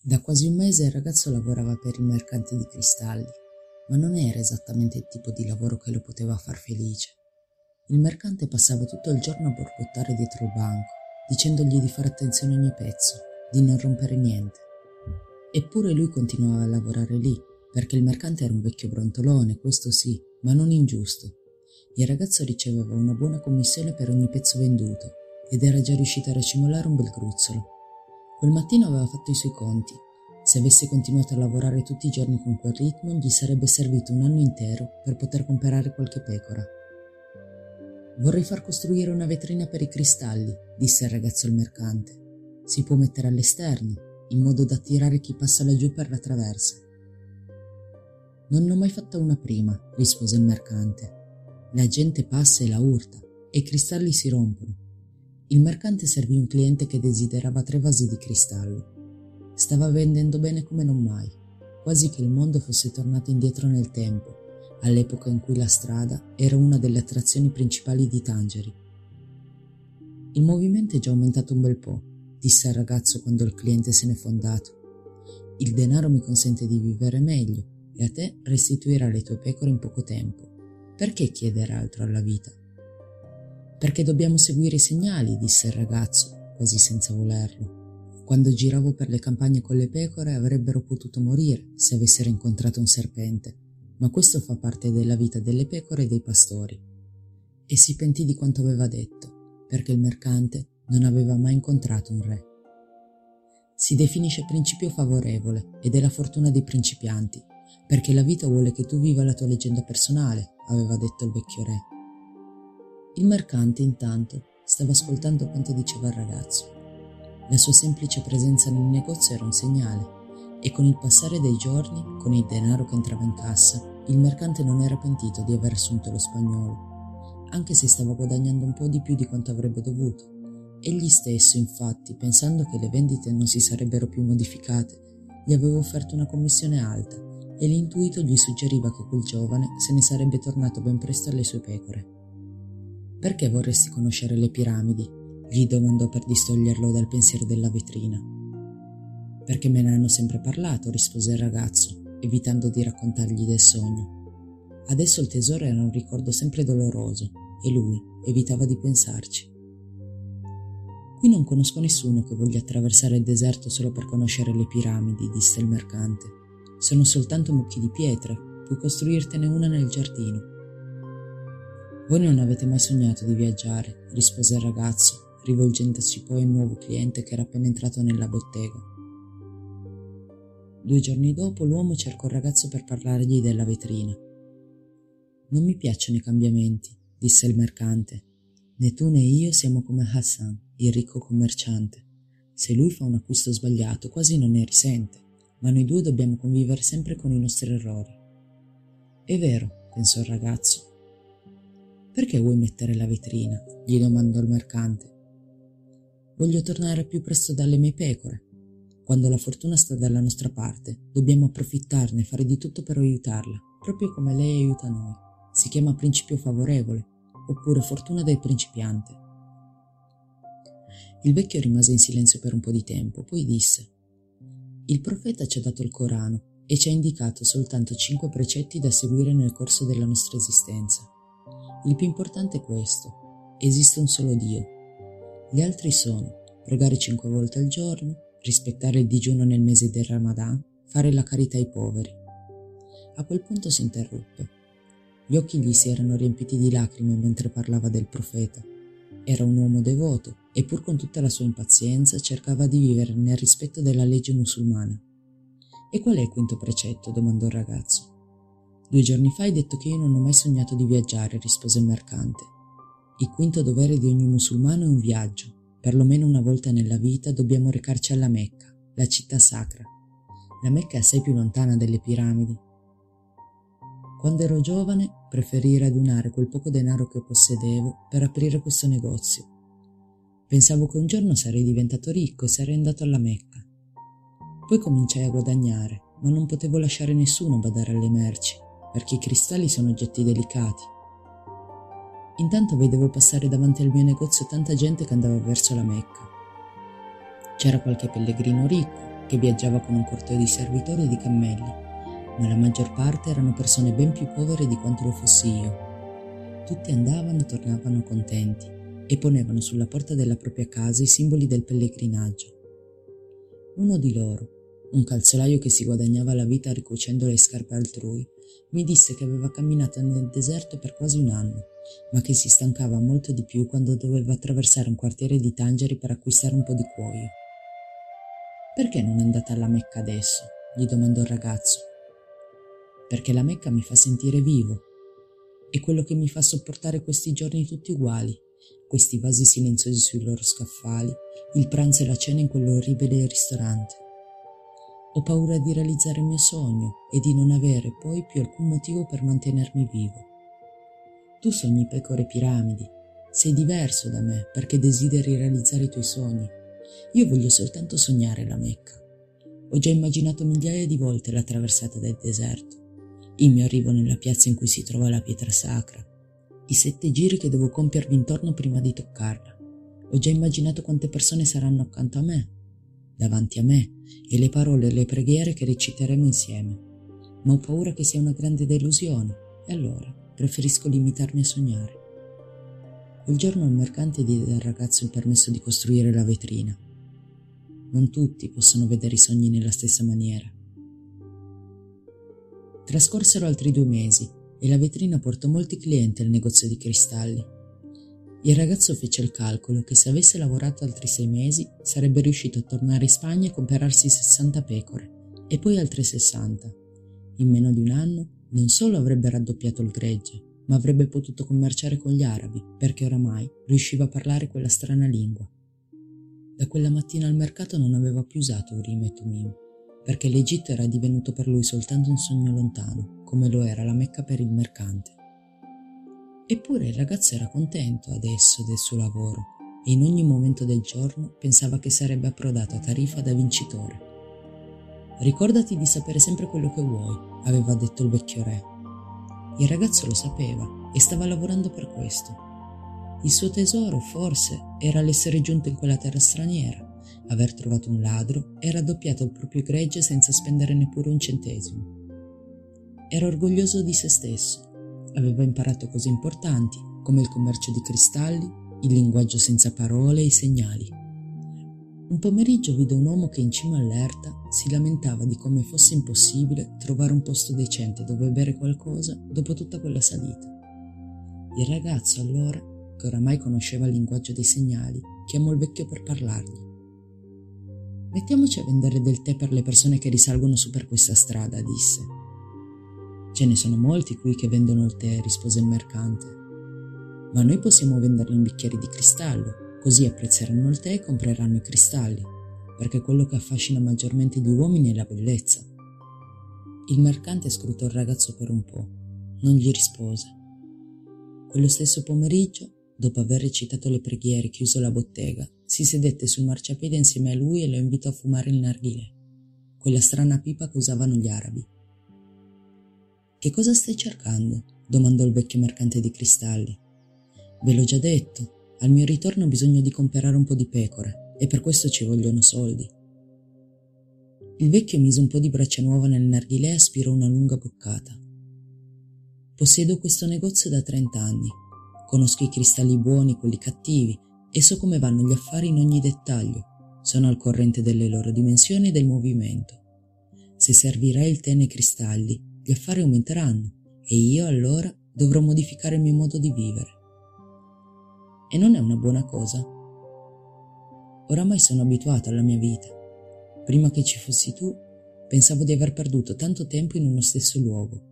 Da quasi un mese il ragazzo lavorava per il mercante di cristalli, ma non era esattamente il tipo di lavoro che lo poteva far felice. Il mercante passava tutto il giorno a borbottare dietro il banco, dicendogli di fare attenzione a ogni pezzo, di non rompere niente. Eppure lui continuava a lavorare lì, perché il mercante era un vecchio brontolone, questo sì, ma non ingiusto. Il ragazzo riceveva una buona commissione per ogni pezzo venduto ed era già riuscito a racimolare un bel gruzzolo. Quel mattino aveva fatto i suoi conti. Se avesse continuato a lavorare tutti i giorni con quel ritmo, gli sarebbe servito un anno intero per poter comprare qualche pecora. Vorrei far costruire una vetrina per i cristalli, disse il ragazzo al mercante. Si può mettere all'esterno, in modo da attirare chi passa laggiù per la traversa. Non ne ho mai fatta una prima, rispose il mercante. La gente passa e la urta, e i cristalli si rompono. Il mercante servì un cliente che desiderava tre vasi di cristallo. Stava vendendo bene come non mai, quasi che il mondo fosse tornato indietro nel tempo, all'epoca in cui la strada era una delle attrazioni principali di Tangeri. Il movimento è già aumentato un bel po', disse il ragazzo quando il cliente se n'è fondato. Il denaro mi consente di vivere meglio e a te restituirà le tue pecore in poco tempo. Perché chiedere altro alla vita? Perché dobbiamo seguire i segnali, disse il ragazzo, quasi senza volerlo. Quando giravo per le campagne con le pecore avrebbero potuto morire se avessero incontrato un serpente, ma questo fa parte della vita delle pecore e dei pastori. E si pentì di quanto aveva detto, perché il mercante non aveva mai incontrato un re. Si definisce principio favorevole ed è la fortuna dei principianti, perché la vita vuole che tu viva la tua leggenda personale, aveva detto il vecchio re. Il mercante, intanto, stava ascoltando quanto diceva il ragazzo. La sua semplice presenza nel negozio era un segnale, e con il passare dei giorni, con il denaro che entrava in cassa, il mercante non era pentito di aver assunto lo spagnolo, anche se stava guadagnando un po' di più di quanto avrebbe dovuto. Egli stesso, infatti, pensando che le vendite non si sarebbero più modificate, gli aveva offerto una commissione alta e l'intuito gli suggeriva che quel giovane se ne sarebbe tornato ben presto alle sue pecore. Perché vorresti conoscere le piramidi? gli domandò per distoglierlo dal pensiero della vetrina. Perché me ne hanno sempre parlato, rispose il ragazzo, evitando di raccontargli del sogno. Adesso il tesoro era un ricordo sempre doloroso e lui evitava di pensarci. Qui non conosco nessuno che voglia attraversare il deserto solo per conoscere le piramidi, disse il mercante. Sono soltanto mucchi di pietre, puoi costruirtene una nel giardino. Voi non avete mai sognato di viaggiare, rispose il ragazzo, rivolgendosi poi al nuovo cliente che era appena entrato nella bottega. Due giorni dopo l'uomo cercò il ragazzo per parlargli della vetrina. Non mi piacciono i cambiamenti, disse il mercante. Né tu né io siamo come Hassan, il ricco commerciante. Se lui fa un acquisto sbagliato, quasi non ne risente, ma noi due dobbiamo convivere sempre con i nostri errori. È vero, pensò il ragazzo. Perché vuoi mettere la vetrina? gli domandò il mercante. Voglio tornare più presto dalle mie pecore. Quando la fortuna sta dalla nostra parte, dobbiamo approfittarne e fare di tutto per aiutarla, proprio come lei aiuta noi. Si chiama principio favorevole, oppure fortuna del principiante. Il vecchio rimase in silenzio per un po' di tempo, poi disse Il profeta ci ha dato il Corano e ci ha indicato soltanto cinque precetti da seguire nel corso della nostra esistenza. Il più importante è questo. Esiste un solo Dio. Gli altri sono pregare cinque volte al giorno, rispettare il digiuno nel mese del Ramadan, fare la carità ai poveri. A quel punto si interruppe. Gli occhi gli si erano riempiti di lacrime mentre parlava del profeta. Era un uomo devoto e pur con tutta la sua impazienza cercava di vivere nel rispetto della legge musulmana. E qual è il quinto precetto? domandò il ragazzo. Due giorni fa hai detto che io non ho mai sognato di viaggiare, rispose il mercante. Il quinto dovere di ogni musulmano è un viaggio. Perlomeno una volta nella vita dobbiamo recarci alla Mecca, la città sacra. La Mecca è assai più lontana delle piramidi. Quando ero giovane preferii radunare quel poco denaro che possedevo per aprire questo negozio. Pensavo che un giorno sarei diventato ricco e sarei andato alla Mecca. Poi cominciai a guadagnare, ma non potevo lasciare nessuno badare alle merci, perché i cristalli sono oggetti delicati. Intanto vedevo passare davanti al mio negozio tanta gente che andava verso la Mecca. C'era qualche pellegrino ricco, che viaggiava con un corteo di servitori e di cammelli, ma la maggior parte erano persone ben più povere di quanto lo fossi io. Tutti andavano e tornavano contenti e ponevano sulla porta della propria casa i simboli del pellegrinaggio. Uno di loro, un calzolaio che si guadagnava la vita ricucendo le scarpe altrui, mi disse che aveva camminato nel deserto per quasi un anno, ma che si stancava molto di più quando doveva attraversare un quartiere di Tangeri per acquistare un po' di cuoio. Perché non andate alla Mecca adesso? gli domandò il ragazzo. Perché la Mecca mi fa sentire vivo. È quello che mi fa sopportare questi giorni tutti uguali, questi vasi silenziosi sui loro scaffali, il pranzo e la cena in quell'orribile ristorante. Ho paura di realizzare il mio sogno e di non avere poi più alcun motivo per mantenermi vivo. Tu sogni pecore piramidi, sei diverso da me perché desideri realizzare i tuoi sogni io voglio soltanto sognare la Mecca. Ho già immaginato migliaia di volte la traversata del deserto, il mio arrivo nella piazza in cui si trova la pietra sacra, i sette giri che devo compiervi intorno prima di toccarla. Ho già immaginato quante persone saranno accanto a me, davanti a me, e le parole e le preghiere che reciteremo insieme. Ma ho paura che sia una grande delusione, e allora preferisco limitarmi a sognare. Quel giorno il mercante diede al ragazzo il permesso di costruire la vetrina. Non tutti possono vedere i sogni nella stessa maniera. Trascorsero altri due mesi e la vetrina portò molti clienti al negozio di cristalli. Il ragazzo fece il calcolo che se avesse lavorato altri sei mesi sarebbe riuscito a tornare in Spagna e comprarsi 60 pecore e poi altre 60. In meno di un anno non solo avrebbe raddoppiato il gregge, ma avrebbe potuto commerciare con gli arabi, perché oramai riusciva a parlare quella strana lingua. Da quella mattina al mercato non aveva più usato Urim e Tumim, perché l'Egitto era divenuto per lui soltanto un sogno lontano, come lo era la Mecca per il mercante. Eppure il ragazzo era contento adesso del suo lavoro e in ogni momento del giorno pensava che sarebbe approdato a Tarifa da vincitore. Ricordati di sapere sempre quello che vuoi, aveva detto il vecchio re, il ragazzo lo sapeva e stava lavorando per questo. Il suo tesoro, forse, era l'essere giunto in quella terra straniera, aver trovato un ladro e raddoppiato il proprio gregge senza spendere neppure un centesimo. Era orgoglioso di se stesso. Aveva imparato cose importanti, come il commercio di cristalli, il linguaggio senza parole e i segnali. Un pomeriggio vide un uomo che in cima all'erta si lamentava di come fosse impossibile trovare un posto decente dove bere qualcosa dopo tutta quella salita. Il ragazzo allora, che oramai conosceva il linguaggio dei segnali, chiamò il vecchio per parlargli. Mettiamoci a vendere del tè per le persone che risalgono su per questa strada, disse. Ce ne sono molti qui che vendono il tè, rispose il mercante. Ma noi possiamo venderlo in bicchieri di cristallo Così apprezzeranno il tè e compreranno i cristalli, perché quello che affascina maggiormente gli uomini è la bellezza. Il mercante scrutò il ragazzo per un po', non gli rispose. Quello stesso pomeriggio, dopo aver recitato le preghiere chiuso la bottega, si sedette sul marciapiede insieme a lui e lo invitò a fumare il narghilè, quella strana pipa che usavano gli arabi. Che cosa stai cercando? domandò il vecchio mercante di cristalli. Ve l'ho già detto, al mio ritorno ho bisogno di comprare un po' di pecore e per questo ci vogliono soldi. Il vecchio mise un po' di braccia nuova nel narghilè e aspirò una lunga boccata. Possiedo questo negozio da 30 anni. Conosco i cristalli buoni, quelli cattivi, e so come vanno gli affari in ogni dettaglio. Sono al corrente delle loro dimensioni e del movimento. Se servirai il tè nei cristalli, gli affari aumenteranno e io allora dovrò modificare il mio modo di vivere. E non è una buona cosa. Oramai sono abituato alla mia vita. Prima che ci fossi tu, pensavo di aver perduto tanto tempo in uno stesso luogo,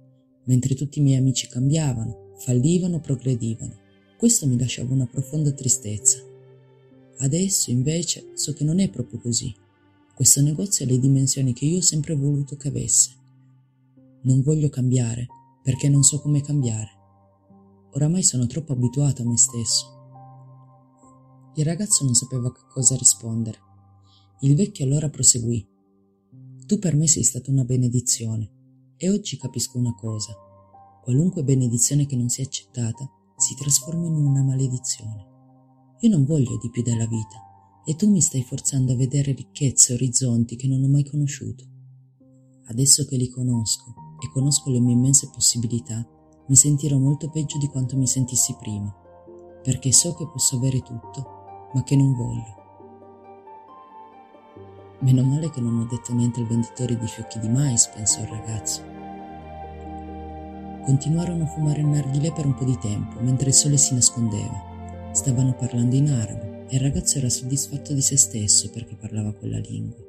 mentre tutti i miei amici cambiavano, fallivano, progredivano. Questo mi lasciava una profonda tristezza. Adesso, invece, so che non è proprio così. Questo negozio ha le dimensioni che io ho sempre voluto che avesse. Non voglio cambiare, perché non so come cambiare. Oramai sono troppo abituato a me stesso. Il ragazzo non sapeva che cosa rispondere. Il vecchio allora proseguì. Tu per me sei stata una benedizione e oggi capisco una cosa. Qualunque benedizione che non sia accettata si trasforma in una maledizione. Io non voglio di più della vita e tu mi stai forzando a vedere ricchezze e orizzonti che non ho mai conosciuto. Adesso che li conosco e conosco le mie immense possibilità, mi sentirò molto peggio di quanto mi sentissi prima, perché so che posso avere tutto, ma che non voglio. Meno male che non ho detto niente al venditore di fiocchi di mais, pensò il ragazzo. Continuarono a fumare il narghilè per un po' di tempo, mentre il sole si nascondeva. Stavano parlando in arabo e il ragazzo era soddisfatto di se stesso perché parlava quella lingua.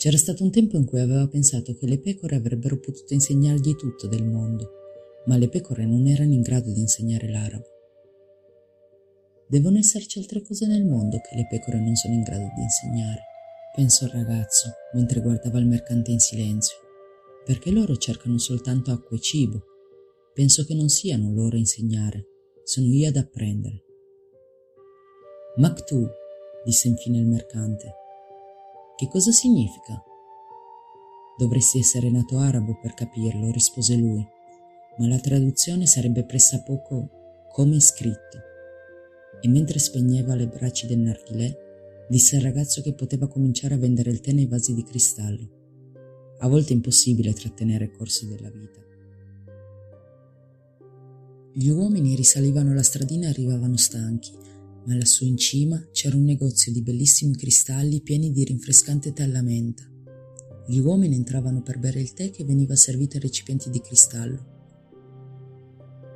C'era stato un tempo in cui aveva pensato che le pecore avrebbero potuto insegnargli tutto del mondo, ma le pecore non erano in grado di insegnare l'arabo. Devono esserci altre cose nel mondo che le pecore non sono in grado di insegnare, pensò il ragazzo mentre guardava il mercante in silenzio, perché loro cercano soltanto acqua e cibo. Penso che non siano loro a insegnare, sono io ad apprendere. Maktu, disse infine il mercante. Che cosa significa? Dovresti essere nato arabo per capirlo, rispose lui, ma la traduzione sarebbe pressappoco come scritto. E mentre spegneva le braccia del narghilè, disse al ragazzo che poteva cominciare a vendere il tè nei vasi di cristallo. A volte è impossibile trattenere il corso della vita. Gli uomini risalivano la stradina e arrivavano stanchi, ma lassù in cima c'era un negozio di bellissimi cristalli pieni di rinfrescante tè alla menta. Gli uomini entravano per bere il tè che veniva servito ai recipienti di cristallo.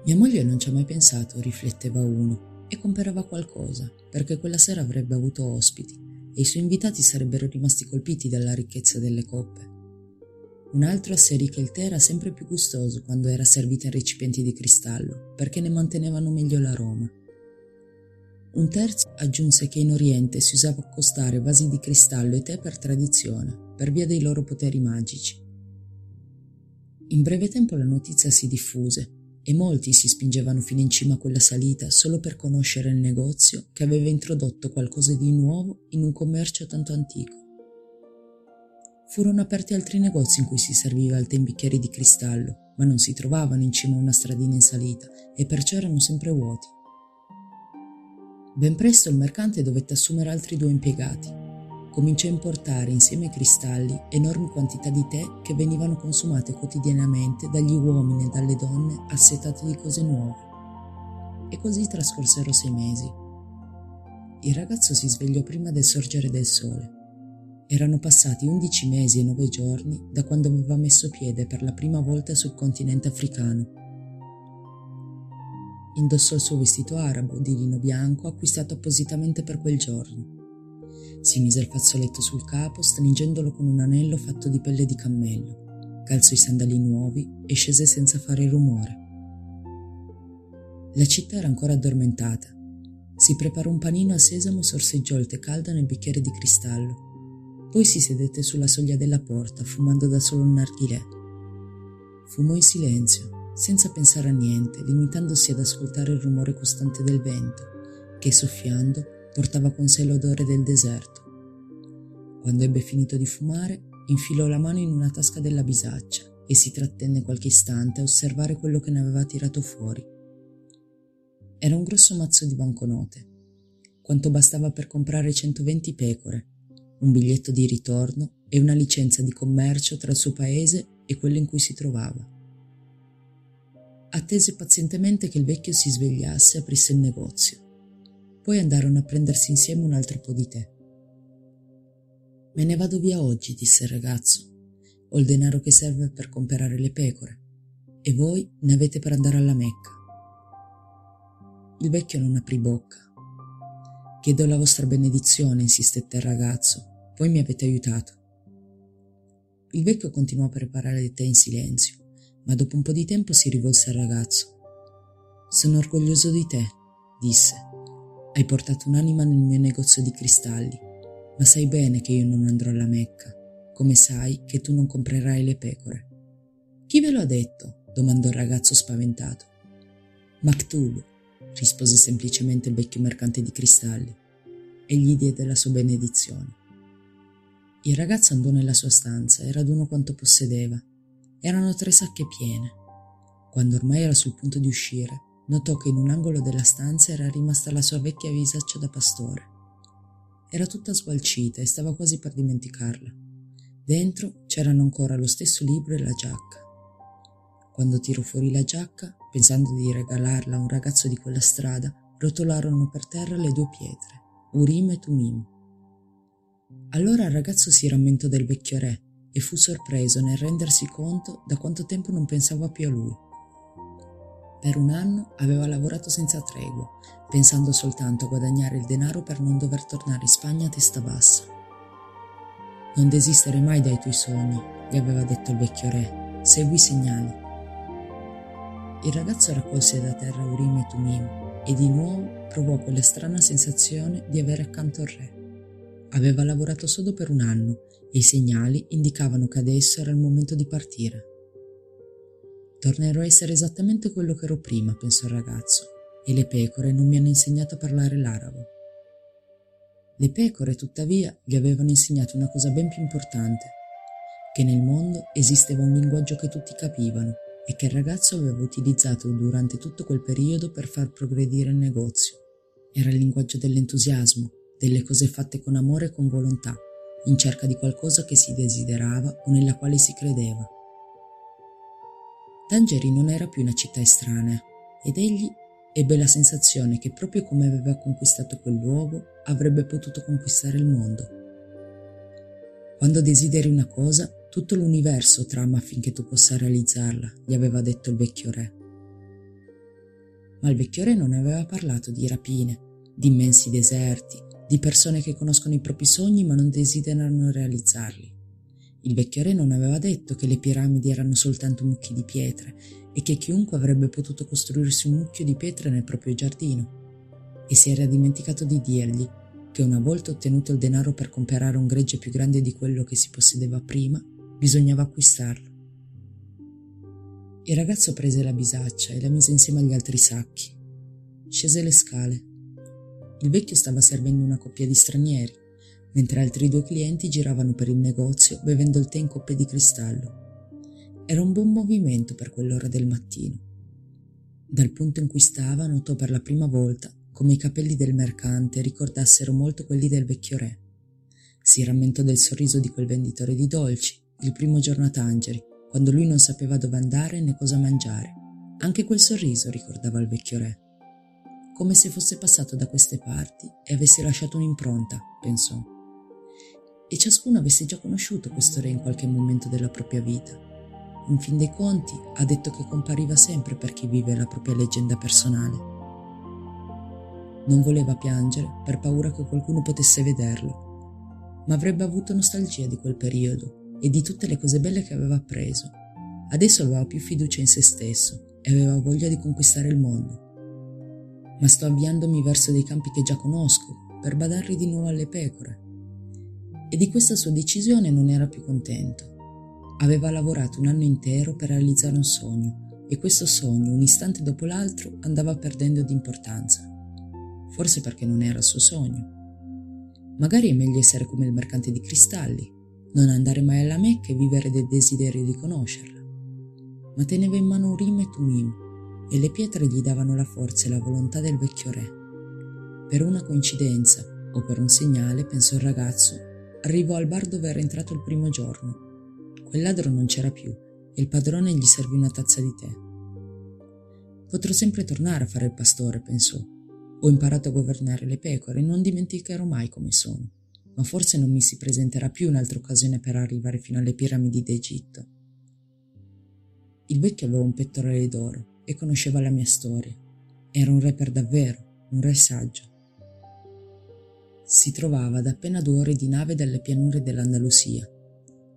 Mia moglie non ci ha mai pensato, rifletteva uno, e comperava qualcosa, perché quella sera avrebbe avuto ospiti e i suoi invitati sarebbero rimasti colpiti dalla ricchezza delle coppe. Un altro asserì che il tè era sempre più gustoso quando era servito in recipienti di cristallo, perché ne mantenevano meglio l'aroma. Un terzo aggiunse che in Oriente si usava accostare vasi di cristallo e tè per tradizione, per via dei loro poteri magici. In breve tempo la notizia si diffuse e molti si spingevano fino in cima a quella salita solo per conoscere il negozio che aveva introdotto qualcosa di nuovo in un commercio tanto antico. Furono aperti altri negozi in cui si serviva il tè in bicchieri di cristallo, ma non si trovavano in cima a una stradina in salita e perciò erano sempre vuoti. Ben presto il mercante dovette assumere altri due impiegati. Cominciò a importare insieme ai cristalli enormi quantità di tè che venivano consumate quotidianamente dagli uomini e dalle donne assetati di cose nuove. E così trascorsero sei mesi. Il ragazzo si svegliò prima del sorgere del sole. Erano passati undici mesi e nove giorni da quando aveva messo piede per la prima volta sul continente africano Indossò il suo vestito arabo di lino bianco acquistato appositamente per quel giorno. Si mise il fazzoletto sul capo stringendolo con un anello fatto di pelle di cammello, calzò i sandali nuovi e scese senza fare rumore. La città era ancora addormentata. Si preparò un panino a sesamo e sorseggiò il tè caldo nel bicchiere di cristallo. Poi si sedette sulla soglia della porta, fumando da solo un narghilè. Fumò in silenzio, senza pensare a niente, limitandosi ad ascoltare il rumore costante del vento, che soffiando portava con sé l'odore del deserto. Quando ebbe finito di fumare, infilò la mano in una tasca della bisaccia e si trattenne qualche istante a osservare quello che ne aveva tirato fuori. Era un grosso mazzo di banconote, quanto bastava per comprare 120 pecore, un biglietto di ritorno e una licenza di commercio tra il suo paese e quello in cui si trovava attese pazientemente che il vecchio si svegliasse e aprisse il negozio. Poi andarono a prendersi insieme un altro po' di tè. Me ne vado via oggi, disse il ragazzo. Ho il denaro che serve per comprare le pecore e voi ne avete per andare alla Mecca. Il vecchio non aprì bocca. Chiedo la vostra benedizione, insistette il ragazzo, poi mi avete aiutato. Il vecchio continuò a preparare il tè in silenzio ma dopo un po' di tempo si rivolse al ragazzo. Sono orgoglioso di te, disse. Hai portato un'anima nel mio negozio di cristalli, ma sai bene che io non andrò alla Mecca, come sai che tu non comprerai le pecore. Chi ve lo ha detto? domandò il ragazzo spaventato. Maktub, rispose semplicemente il vecchio mercante di cristalli, e gli diede la sua benedizione. Il ragazzo andò nella sua stanza e radunò quanto possedeva erano tre sacche piene. Quando ormai era sul punto di uscire, notò che in un angolo della stanza era rimasta la sua vecchia visaccia da pastore. era tutta sgualcita e stava quasi per dimenticarla. Dentro c'erano ancora lo stesso libro e la giacca. Quando tirò fuori la giacca, pensando di regalarla a un ragazzo di quella strada, rotolarono per terra le due pietre, Urim e Tumim. Allora il ragazzo si rammentò del vecchio re e fu sorpreso nel rendersi conto da quanto tempo non pensava più a lui. Per un anno aveva lavorato senza tregua, pensando soltanto a guadagnare il denaro per non dover tornare in Spagna a testa bassa. Non desistere mai dai tuoi sogni, gli aveva detto il vecchio re, segui i segnali. Il ragazzo raccolse da terra Urim e Tumim e di nuovo provò quella strana sensazione di avere accanto il re. Aveva lavorato solo per un anno e i segnali indicavano che adesso era il momento di partire. Tornerò a essere esattamente quello che ero prima, pensò il ragazzo, e le pecore non mi hanno insegnato a parlare l'arabo. Le pecore, tuttavia, gli avevano insegnato una cosa ben più importante, che nel mondo esisteva un linguaggio che tutti capivano e che il ragazzo aveva utilizzato durante tutto quel periodo per far progredire il negozio. Era il linguaggio dell'entusiasmo, delle cose fatte con amore e con volontà, in cerca di qualcosa che si desiderava o nella quale si credeva. Tangeri non era più una città estranea ed egli ebbe la sensazione che proprio come aveva conquistato quel luogo avrebbe potuto conquistare il mondo. Quando desideri una cosa, tutto l'universo trama affinché tu possa realizzarla, gli aveva detto il vecchio re. Ma il vecchio re non aveva parlato di rapine, di immensi deserti, di persone che conoscono i propri sogni ma non desiderano realizzarli. Il vecchio re non aveva detto che le piramidi erano soltanto mucchi di pietre e che chiunque avrebbe potuto costruirsi un mucchio di pietre nel proprio giardino. E si era dimenticato di dirgli che una volta ottenuto il denaro per comprare un gregge più grande di quello che si possedeva prima, bisognava acquistarlo. Il ragazzo prese la bisaccia e la mise insieme agli altri sacchi. Scese le scale. Il vecchio stava servendo una coppia di stranieri, mentre altri due clienti giravano per il negozio bevendo il tè in coppe di cristallo. Era un buon movimento per quell'ora del mattino. Dal punto in cui stava notò per la prima volta come i capelli del mercante ricordassero molto quelli del vecchio re. Si rammentò del sorriso di quel venditore di dolci il primo giorno a Tangeri, quando lui non sapeva dove andare né cosa mangiare. Anche quel sorriso ricordava il vecchio re. Come se fosse passato da queste parti e avesse lasciato un'impronta, pensò. E ciascuno avesse già conosciuto questo re in qualche momento della propria vita. In fin dei conti ha detto che compariva sempre per chi vive la propria leggenda personale. Non voleva piangere per paura che qualcuno potesse vederlo, ma avrebbe avuto nostalgia di quel periodo e di tutte le cose belle che aveva appreso. Adesso aveva più fiducia in se stesso e aveva voglia di conquistare il mondo. Ma sto avviandomi verso dei campi che già conosco per badarli di nuovo alle pecore. E di questa sua decisione non era più contento. Aveva lavorato un anno intero per realizzare un sogno e questo sogno, un istante dopo l'altro, andava perdendo di importanza. Forse perché non era il suo sogno. Magari è meglio essere come il mercante di cristalli, non andare mai alla Mecca e vivere del desiderio di conoscerla. Ma teneva in mano Urim e Tumim e le pietre gli davano la forza e la volontà del vecchio re. Per una coincidenza o per un segnale, pensò il ragazzo, arrivò al bar dove era entrato il primo giorno. Quel ladro non c'era più e il padrone gli servì una tazza di tè. Potrò sempre tornare a fare il pastore, pensò. Ho imparato a governare le pecore e non dimenticherò mai come sono ma forse non mi si presenterà più un'altra occasione per arrivare fino alle piramidi d'Egitto. Il vecchio aveva un pettorale d'oro e conosceva la mia storia. Era un re per davvero, un re saggio. Si trovava ad appena due ore di nave dalle pianure dell'Andalusia,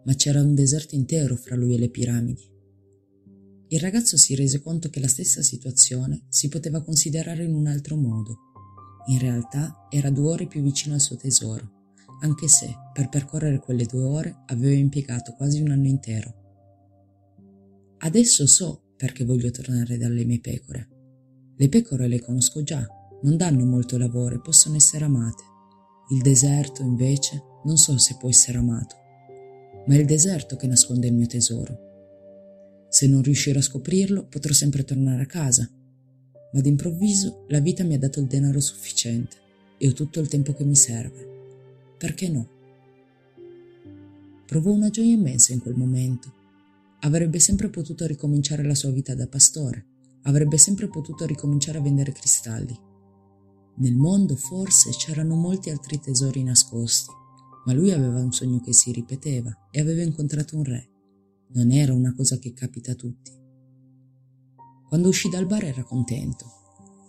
ma c'era un deserto intero fra lui e le piramidi. Il ragazzo si rese conto che la stessa situazione si poteva considerare in un altro modo. In realtà era due ore più vicino al suo tesoro anche se per percorrere quelle due ore aveva impiegato quasi un anno intero. Adesso so perché voglio tornare dalle mie pecore. Le pecore le conosco già, non danno molto lavoro e possono essere amate. Il deserto, invece, non so se può essere amato, ma è il deserto che nasconde il mio tesoro. Se non riuscirò a scoprirlo, potrò sempre tornare a casa, ma d'improvviso la vita mi ha dato il denaro sufficiente e ho tutto il tempo che mi serve. perché no? Provò una gioia immensa in quel momento. Avrebbe sempre potuto ricominciare la sua vita da pastore, avrebbe sempre potuto ricominciare a vendere cristalli. Nel mondo forse c'erano molti altri tesori nascosti, ma lui aveva un sogno che si ripeteva e aveva incontrato un re. Non era una cosa che capita a tutti. Quando uscì dal bar era contento.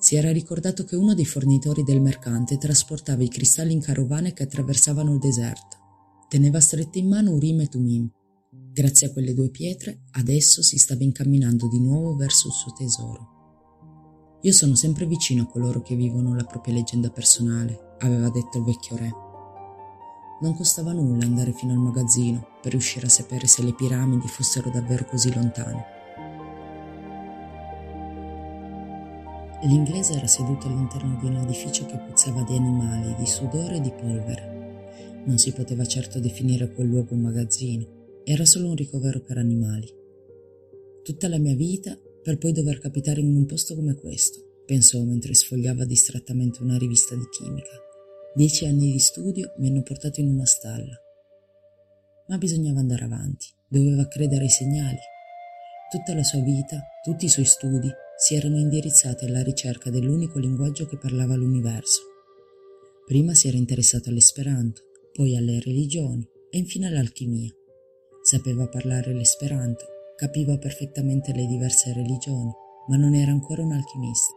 Si era ricordato che uno dei fornitori del mercante trasportava i cristalli in carovane che attraversavano il deserto. Teneva strette in mano Urim e Tumim. Grazie a quelle due pietre, adesso si stava incamminando di nuovo verso il suo tesoro. Io sono sempre vicino a coloro che vivono la propria leggenda personale, aveva detto il vecchio re. Non costava nulla andare fino al magazzino per riuscire a sapere se le piramidi fossero davvero così lontane. L'inglese era seduto all'interno di un edificio che puzzava di animali, di sudore e di polvere. Non si poteva certo definire quel luogo un magazzino, era solo un ricovero per animali. Tutta la mia vita per poi dover capitare in un posto come questo, pensò mentre sfogliava distrattamente una rivista di chimica. Dieci anni di studio mi hanno portato in una stalla. Ma bisognava andare avanti, doveva credere ai segnali. Tutta la sua vita, tutti i suoi studi, si erano indirizzati alla ricerca dell'unico linguaggio che parlava l'universo. Prima si era interessato all'esperanto, poi alle religioni e infine all'alchimia. Sapeva parlare l'esperanto, capiva perfettamente le diverse religioni, ma non era ancora un alchimista.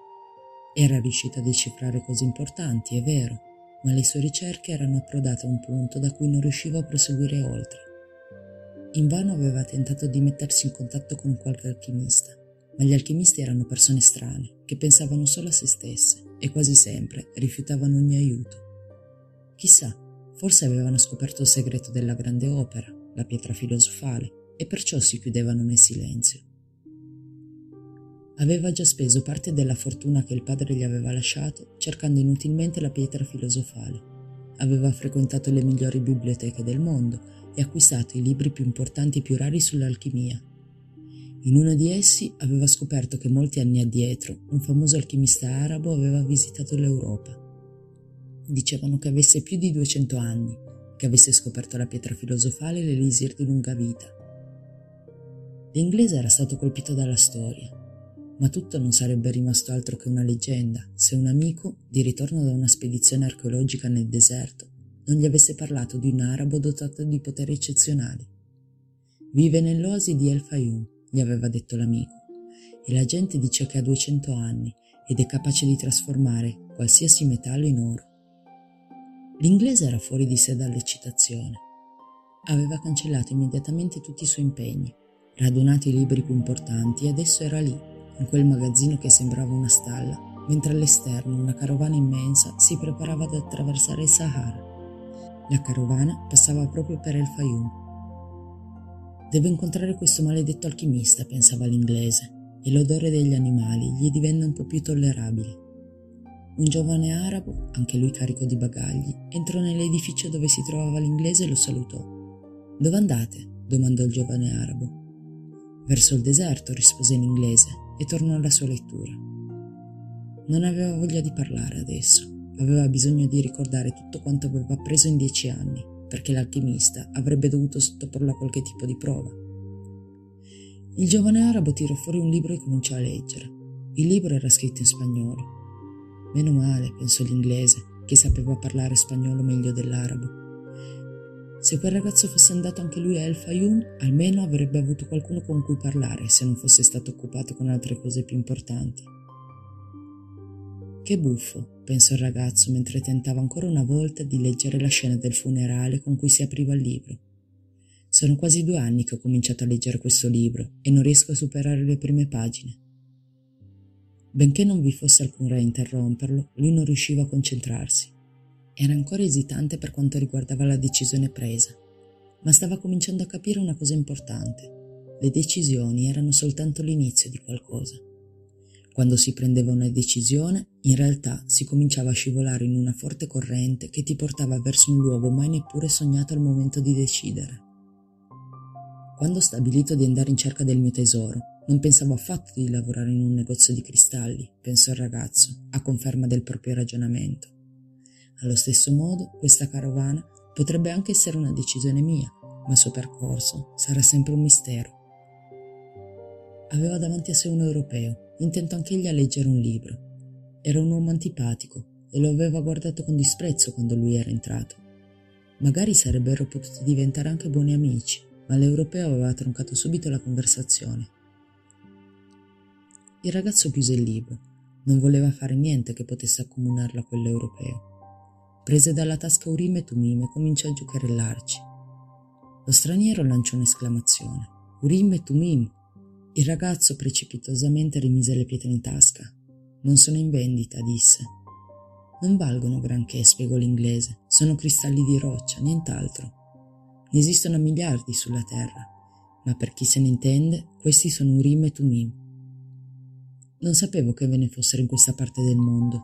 Era riuscito a decifrare cose importanti, è vero, ma le sue ricerche erano approdate a un punto da cui non riusciva a proseguire oltre. Invano aveva tentato di mettersi in contatto con qualche alchimista, ma gli alchimisti erano persone strane, che pensavano solo a se stesse e quasi sempre rifiutavano ogni aiuto. Chissà, forse avevano scoperto il segreto della grande opera, la pietra filosofale, e perciò si chiudevano nel silenzio. Aveva già speso parte della fortuna che il padre gli aveva lasciato cercando inutilmente la pietra filosofale. Aveva frequentato le migliori biblioteche del mondo e acquistato i libri più importanti e più rari sull'alchimia in uno di essi aveva scoperto che molti anni addietro un famoso alchimista arabo aveva visitato l'Europa. Dicevano che avesse più di 200 anni, che avesse scoperto la pietra filosofale e l'elisir di lunga vita. L'inglese era stato colpito dalla storia, ma tutto non sarebbe rimasto altro che una leggenda se un amico, di ritorno da una spedizione archeologica nel deserto, non gli avesse parlato di un arabo dotato di poteri eccezionali. Vive nell'oasi di El Fayum, gli aveva detto l'amico, e la gente dice che ha 200 anni ed è capace di trasformare qualsiasi metallo in oro. L'inglese era fuori di sé dall'eccitazione. Aveva cancellato immediatamente tutti i suoi impegni, radunato i libri più importanti e adesso era lì, in quel magazzino che sembrava una stalla, mentre all'esterno una carovana immensa si preparava ad attraversare il Sahara. La carovana passava proprio per El Fayum Devo incontrare questo maledetto alchimista, pensava l'inglese, e l'odore degli animali gli divenne un po' più tollerabile. Un giovane arabo, anche lui carico di bagagli, entrò nell'edificio dove si trovava l'inglese e lo salutò. Dove andate? domandò il giovane arabo. Verso il deserto, rispose in inglese, e tornò alla sua lettura. Non aveva voglia di parlare adesso, aveva bisogno di ricordare tutto quanto aveva appreso in dieci anni perché l'alchimista avrebbe dovuto sottoporlo a qualche tipo di prova. Il giovane arabo tirò fuori un libro e cominciò a leggere. Il libro era scritto in spagnolo. Meno male, pensò l'inglese, che sapeva parlare spagnolo meglio dell'arabo. Se quel ragazzo fosse andato anche lui a El Fayum, almeno avrebbe avuto qualcuno con cui parlare se non fosse stato occupato con altre cose più importanti. Che buffo, pensò il ragazzo mentre tentava ancora una volta di leggere la scena del funerale con cui si apriva il libro. Sono quasi due anni che ho cominciato a leggere questo libro e non riesco a superare le prime pagine. Benché non vi fosse alcun re a interromperlo, lui non riusciva a concentrarsi. Era ancora esitante per quanto riguardava la decisione presa, ma stava cominciando a capire una cosa importante. Le decisioni erano soltanto l'inizio di qualcosa. Quando si prendeva una decisione, in realtà si cominciava a scivolare in una forte corrente che ti portava verso un luogo mai neppure sognato al momento di decidere. Quando ho stabilito di andare in cerca del mio tesoro, non pensavo affatto di lavorare in un negozio di cristalli, pensò il ragazzo, a conferma del proprio ragionamento. Allo stesso modo, questa carovana Potrebbe anche essere una decisione mia, ma il suo percorso sarà sempre un mistero. Aveva davanti a sé un europeo, intento anch'egli a leggere un libro. Era un uomo antipatico e lo aveva guardato con disprezzo quando lui era entrato. Magari sarebbero potuti diventare anche buoni amici, ma l'europeo aveva troncato subito la conversazione. Il ragazzo chiuse il libro. Non voleva fare niente che potesse accomunarlo a quell'europeo. Prese dalla tasca Urim e Tumim e cominciò a giocherellarci. Lo straniero lanciò un'esclamazione. Urim e Tumim! Il ragazzo precipitosamente rimise le pietre in tasca. Non sono in vendita, disse. Non valgono granché, spiegò l'inglese. Sono cristalli di roccia, nient'altro. Ne esistono miliardi sulla Terra, ma per chi se ne intende, questi sono Urim e Tumim. Non sapevo che ve ne fossero in questa parte del mondo.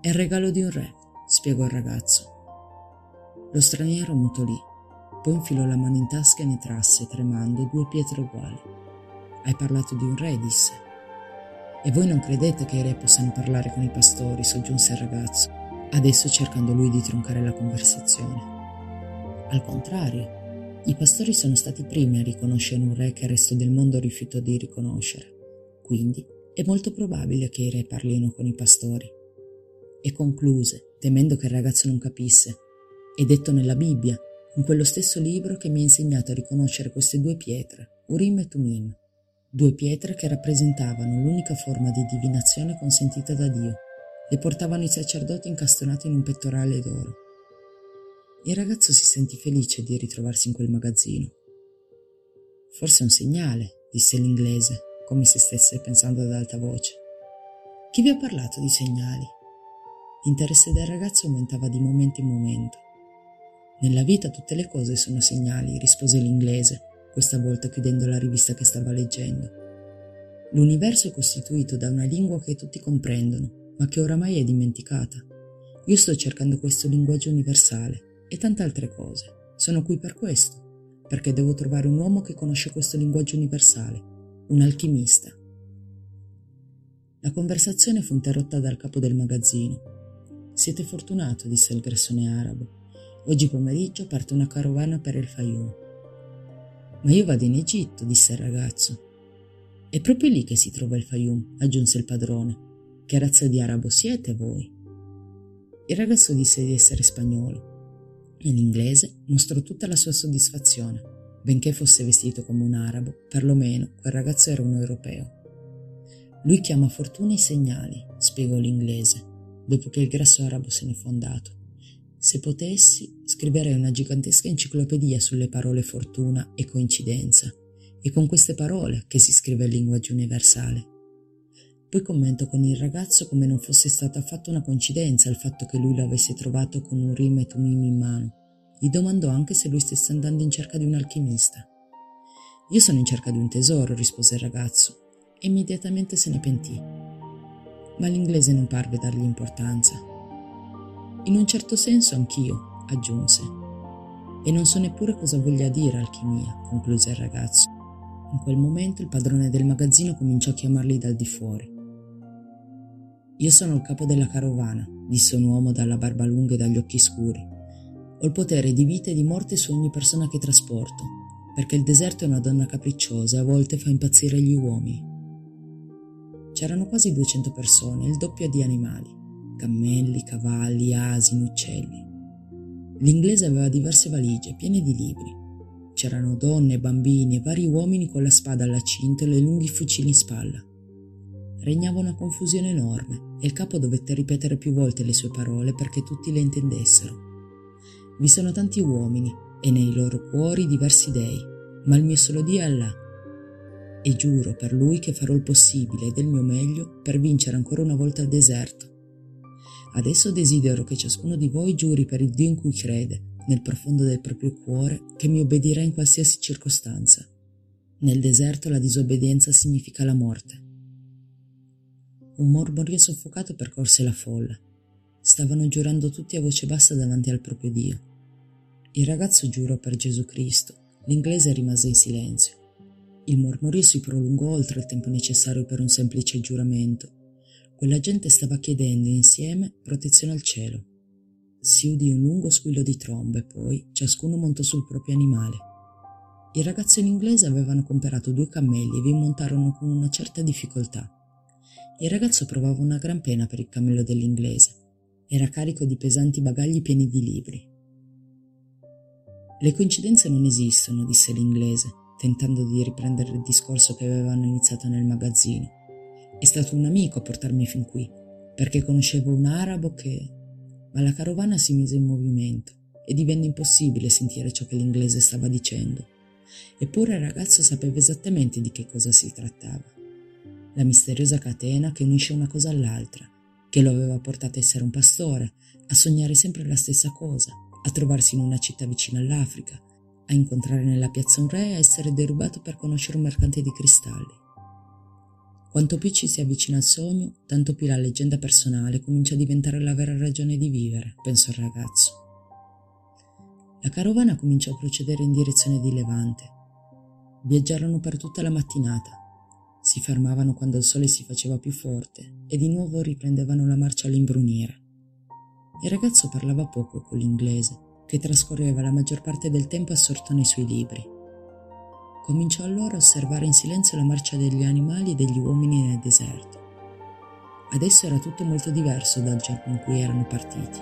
È il regalo di un re, spiegò il ragazzo. Lo straniero mutolì, poi infilò la mano in tasca e ne trasse, tremando, due pietre uguali. Hai parlato di un re, disse. E voi non credete che i re possano parlare con i pastori, soggiunse il ragazzo, adesso cercando lui di troncare la conversazione. Al contrario, i pastori sono stati i primi a riconoscere un re che il resto del mondo rifiutò di riconoscere. Quindi è molto probabile che i re parlino con i pastori. E concluse, temendo che il ragazzo non capisse. È detto nella Bibbia, in quello stesso libro che mi ha insegnato a riconoscere queste due pietre, Urim e Tumim, due pietre che rappresentavano l'unica forma di divinazione consentita da Dio. Le portavano i sacerdoti incastonati in un pettorale d'oro. Il ragazzo si sentì felice di ritrovarsi in quel magazzino. Forse è un segnale, disse l'inglese, come se stesse pensando ad alta voce. Chi vi ha parlato di segnali? L'interesse del ragazzo aumentava di momento in momento. Nella vita tutte le cose sono segnali, rispose l'inglese, questa volta chiudendo la rivista che stava leggendo. L'universo è costituito da una lingua che tutti comprendono, ma che oramai è dimenticata. Io sto cercando questo linguaggio universale e tante altre cose. Sono qui per questo, perché devo trovare un uomo che conosce questo linguaggio universale, un alchimista. La conversazione fu interrotta dal capo del magazzino, siete fortunato, disse il grassone arabo. Oggi pomeriggio parte una carovana per il Fayum. Ma io vado in Egitto, disse il ragazzo. È proprio lì che si trova il Fayum, aggiunse il padrone. Che razza di arabo siete voi? Il ragazzo disse di essere spagnolo e l'inglese mostrò tutta la sua soddisfazione. Benché fosse vestito come un arabo, perlomeno quel ragazzo era un europeo. Lui chiama fortuna i segnali, spiegò l'inglese dopo che il grasso arabo se ne fu andato. Se potessi, scriverei una gigantesca enciclopedia sulle parole fortuna e coincidenza, e con queste parole che si scrive il linguaggio universale. Poi commento con il ragazzo come non fosse stata affatto una coincidenza il fatto che lui lo avesse trovato con un rime e tumimi in mano. Gli domandò anche se lui stesse andando in cerca di un alchimista. Io sono in cerca di un tesoro, rispose il ragazzo, e immediatamente se ne pentì ma l'inglese non parve dargli importanza. In un certo senso anch'io, aggiunse. E non so neppure cosa voglia dire alchimia, concluse il ragazzo. In quel momento il padrone del magazzino cominciò a chiamarli dal di fuori. Io sono il capo della carovana, disse un uomo dalla barba lunga e dagli occhi scuri. Ho il potere di vita e di morte su ogni persona che trasporto, perché il deserto è una donna capricciosa e a volte fa impazzire gli uomini. C'erano quasi 200 persone, il doppio di animali, cammelli, cavalli, asini, uccelli. L'inglese aveva diverse valigie piene di libri. C'erano donne, bambini e vari uomini con la spada alla cinta e le lunghi fucili in spalla. Regnava una confusione enorme e il capo dovette ripetere più volte le sue parole perché tutti le intendessero. Vi sono tanti uomini e nei loro cuori diversi dei, ma il mio solo Dio è Allah e giuro per lui che farò il possibile e del mio meglio per vincere ancora una volta il deserto. Adesso desidero che ciascuno di voi giuri per il Dio in cui crede, nel profondo del proprio cuore, che mi obbedirà in qualsiasi circostanza. Nel deserto la disobbedienza significa la morte. Un mormorio soffocato percorse la folla. Stavano giurando tutti a voce bassa davanti al proprio Dio. Il ragazzo giurò per Gesù Cristo, l'inglese rimase in silenzio. Il mormorio si prolungò oltre il tempo necessario per un semplice giuramento. Quella gente stava chiedendo insieme protezione al cielo. si udì un lungo squillo di trombe, poi ciascuno montò sul proprio animale. Il ragazzo in inglese avevano comperato due cammelli e vi montarono con una certa difficoltà. Il ragazzo provava una gran pena per il cammello dell'inglese. Era carico di pesanti bagagli pieni di libri. Le coincidenze non esistono, disse l'inglese, tentando di riprendere il discorso che avevano iniziato nel magazzino. È stato un amico a portarmi fin qui, perché conoscevo un arabo che... Ma la carovana si mise in movimento e divenne impossibile sentire ciò che l'inglese stava dicendo. Eppure il ragazzo sapeva esattamente di che cosa si trattava. La misteriosa catena che unisce una cosa all'altra, che lo aveva portato a essere un pastore, a sognare sempre la stessa cosa, a trovarsi in una città vicina all'Africa, a incontrare nella piazza un re e a essere derubato per conoscere un mercante di cristalli. Quanto più ci si avvicina al sogno, tanto più la leggenda personale comincia a diventare la vera ragione di vivere, pensò il ragazzo. La carovana cominciò a procedere in direzione di Levante. Viaggiarono per tutta la mattinata. Si fermavano quando il sole si faceva più forte e di nuovo riprendevano la marcia all'imbrunire. Il ragazzo parlava poco con l'inglese, che trascorreva la maggior parte del tempo assorto nei suoi libri. Cominciò allora a osservare in silenzio la marcia degli animali e degli uomini nel deserto. Adesso era tutto molto diverso dal giorno in cui erano partiti.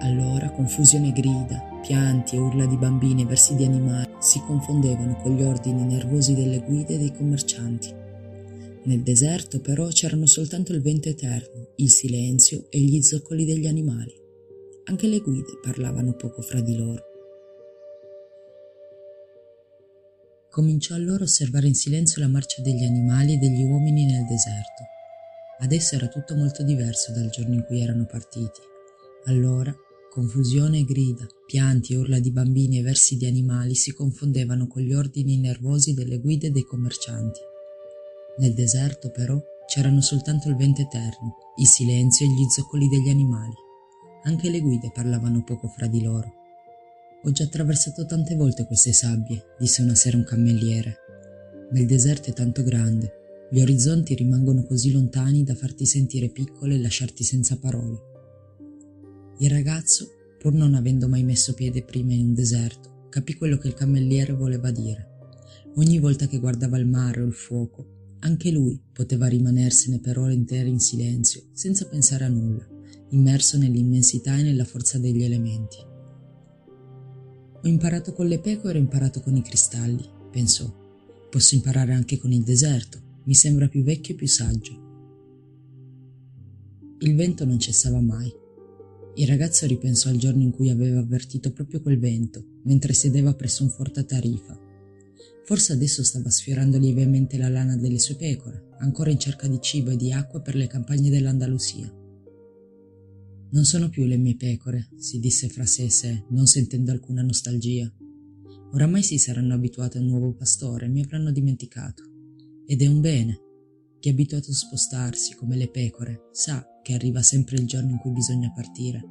Allora confusione e grida, pianti e urla di bambini e versi di animali si confondevano con gli ordini nervosi delle guide e dei commercianti. Nel deserto però c'erano soltanto il vento eterno, il silenzio e gli zoccoli degli animali. Anche le guide parlavano poco fra di loro. Cominciò allora a osservare in silenzio la marcia degli animali e degli uomini nel deserto. Adesso era tutto molto diverso dal giorno in cui erano partiti. Allora, confusione e grida, pianti e urla di bambini e versi di animali si confondevano con gli ordini nervosi delle guide e dei commercianti. Nel deserto, però, c'erano soltanto il vento eterno, il silenzio e gli zoccoli degli animali. Anche le guide parlavano poco fra di loro. Ho già attraversato tante volte queste sabbie, disse una sera un cammelliere. Ma il deserto è tanto grande, gli orizzonti rimangono così lontani da farti sentire piccolo e lasciarti senza parole. Il ragazzo, pur non avendo mai messo piede prima in un deserto, capì quello che il cammelliere voleva dire. Ogni volta che guardava il mare o il fuoco, anche lui poteva rimanersene per ore intere in silenzio, senza pensare a nulla, immerso nell'immensità e nella forza degli elementi. Ho imparato con le pecore ho imparato con i cristalli, pensò. Posso imparare anche con il deserto, mi sembra più vecchio e più saggio. Il vento non cessava mai. Il ragazzo ripensò al giorno in cui aveva avvertito proprio quel vento, mentre sedeva presso un forte tarifa, Forse adesso stava sfiorando lievemente la lana delle sue pecore, ancora in cerca di cibo e di acqua per le campagne dell'Andalusia. Non sono più le mie pecore, si disse fra sé e sé, non sentendo alcuna nostalgia. Oramai si saranno abituate a un nuovo pastore e mi avranno dimenticato. Ed è un bene. Chi è abituato a spostarsi come le pecore sa che arriva sempre il giorno in cui bisogna partire.